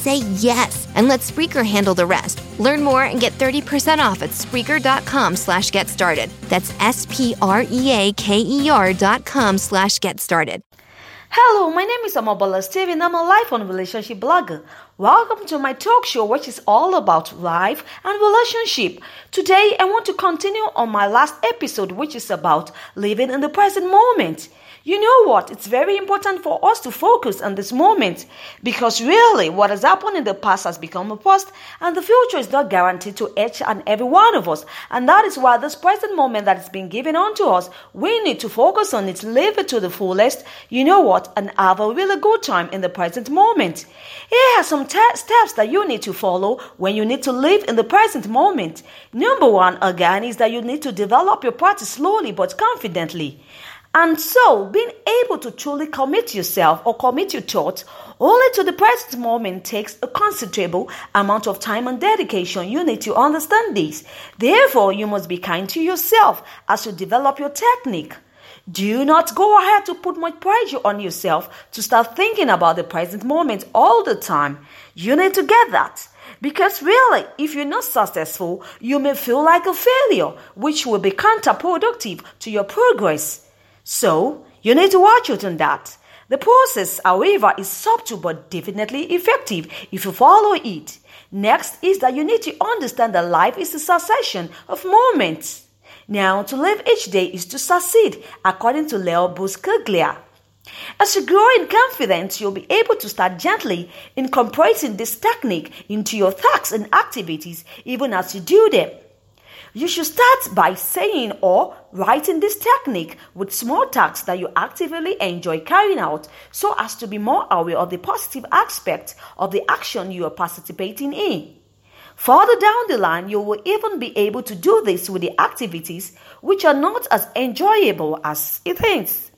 say yes and let Spreaker handle the rest. Learn more and get 30% off at Spreaker.com slash get started. That's S-P-R-E-A-K-E-R dot com slash get started. Hello, my name is Omobola and I'm a life and relationship blogger. Welcome to my talk show, which is all about life and relationship. Today, I want to continue on my last episode, which is about living in the present moment. You know what? It's very important for us to focus on this moment because really what has happened in the past has become a past and the future is not guaranteed to each and every one of us. And that is why this present moment that has been given unto us, we need to focus on it, live it to the fullest. You know what? And have a really good time in the present moment. Here are some t- steps that you need to follow when you need to live in the present moment. Number one, again, is that you need to develop your practice slowly but confidently. And so, being able to truly commit yourself or commit your thoughts only to the present moment takes a considerable amount of time and dedication. You need to understand this. Therefore, you must be kind to yourself as you develop your technique. Do not go ahead to put much pressure on yourself to start thinking about the present moment all the time. You need to get that. Because really, if you're not successful, you may feel like a failure, which will be counterproductive to your progress. So, you need to watch out on that. The process, however, is subtle but definitely effective if you follow it. Next is that you need to understand that life is a succession of moments. Now, to live each day is to succeed, according to Leo Buscaglia. As you grow in confidence, you'll be able to start gently incorporating this technique into your tasks and activities, even as you do them. You should start by saying or writing this technique with small tasks that you actively enjoy carrying out so as to be more aware of the positive aspect of the action you are participating in. Further down the line, you will even be able to do this with the activities which are not as enjoyable as it is.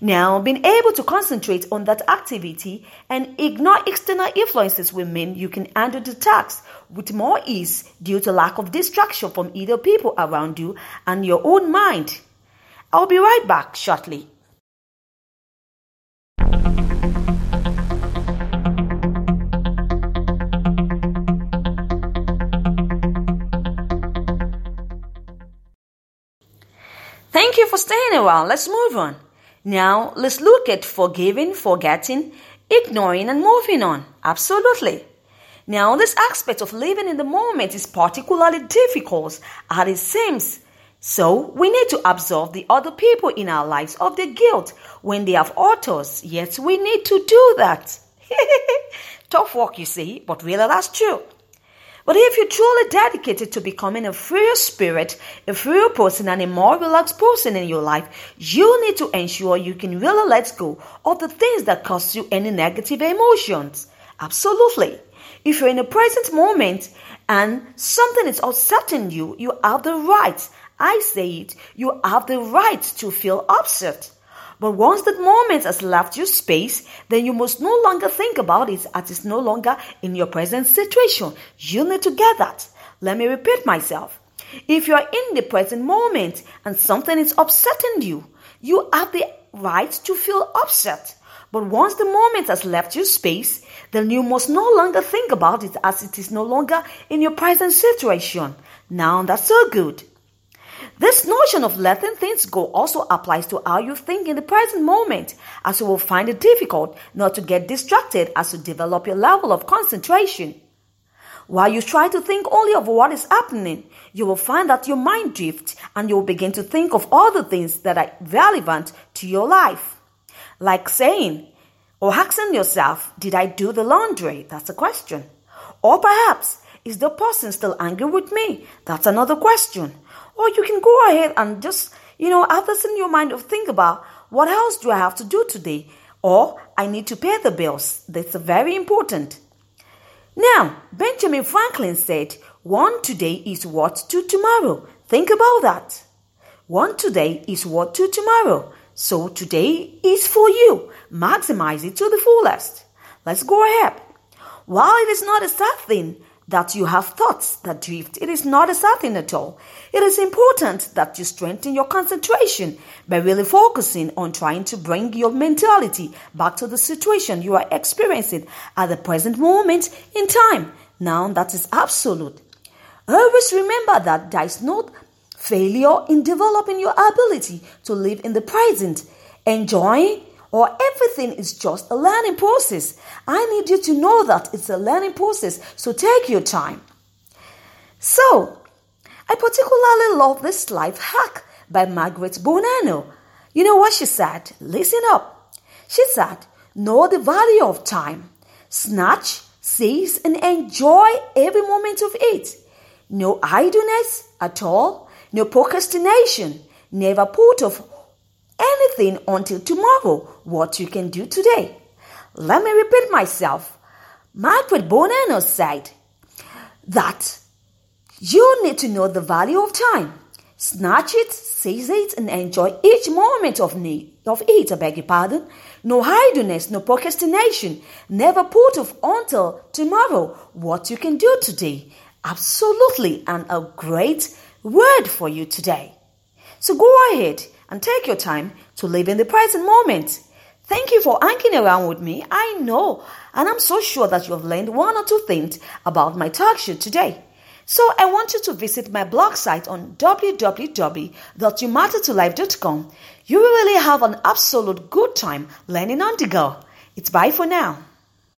Now, being able to concentrate on that activity and ignore external influences will mean you can handle the task with more ease due to lack of distraction from either people around you and your own mind. I'll be right back shortly. Thank you for staying a while. Let's move on. Now, let's look at forgiving, forgetting, ignoring, and moving on. Absolutely. Now, this aspect of living in the moment is particularly difficult as it seems. So, we need to absolve the other people in our lives of the guilt when they have hurt us. Yes, we need to do that. Tough work, you see, but really that's true. But if you're truly dedicated to becoming a freer spirit, a freer person, and a more relaxed person in your life, you need to ensure you can really let go of the things that cause you any negative emotions. Absolutely. If you're in a present moment and something is upsetting you, you have the right, I say it, you have the right to feel upset. But once that moment has left your space, then you must no longer think about it as it's no longer in your present situation. You need to get that. Let me repeat myself. If you are in the present moment and something is upsetting you, you have the right to feel upset. But once the moment has left your space, then you must no longer think about it as it is no longer in your present situation. Now that's so good. This notion of letting things go also applies to how you think in the present moment, as you will find it difficult not to get distracted as you develop your level of concentration. While you try to think only of what is happening, you will find that your mind drifts and you will begin to think of other things that are relevant to your life. Like saying or asking yourself, Did I do the laundry? That's a question. Or perhaps, Is the person still angry with me? That's another question. Or you can go ahead and just, you know, have this in your mind of think about what else do I have to do today? Or I need to pay the bills. That's very important. Now, Benjamin Franklin said, one today is what to tomorrow. Think about that. One today is what to tomorrow. So today is for you. Maximize it to the fullest. Let's go ahead. While it is not a sad thing that you have thoughts that drift. It is not a thing at all. It is important that you strengthen your concentration by really focusing on trying to bring your mentality back to the situation you are experiencing at the present moment in time. Now that is absolute. Always remember that there is no failure in developing your ability to live in the present, enjoying or everything is just a learning process. I need you to know that it's a learning process, so take your time. So, I particularly love this life hack by Margaret Bonanno. You know what she said? Listen up. She said, Know the value of time. Snatch, seize, and enjoy every moment of it. No idleness at all, no procrastination. Never put off anything until tomorrow what you can do today. Let me repeat myself. Margaret Bonanno said that you need to know the value of time. Snatch it, seize it, and enjoy each moment of need of it. I beg your pardon. No idleness, no procrastination. Never put off until tomorrow what you can do today. Absolutely, and a great word for you today. So go ahead and take your time to live in the present moment. Thank you for hanging around with me. I know, and I'm so sure that you have learned one or two things about my talk show today. So I want you to visit my blog site on www.youmattertolife.com. You will really have an absolute good time learning on the go. It's bye for now.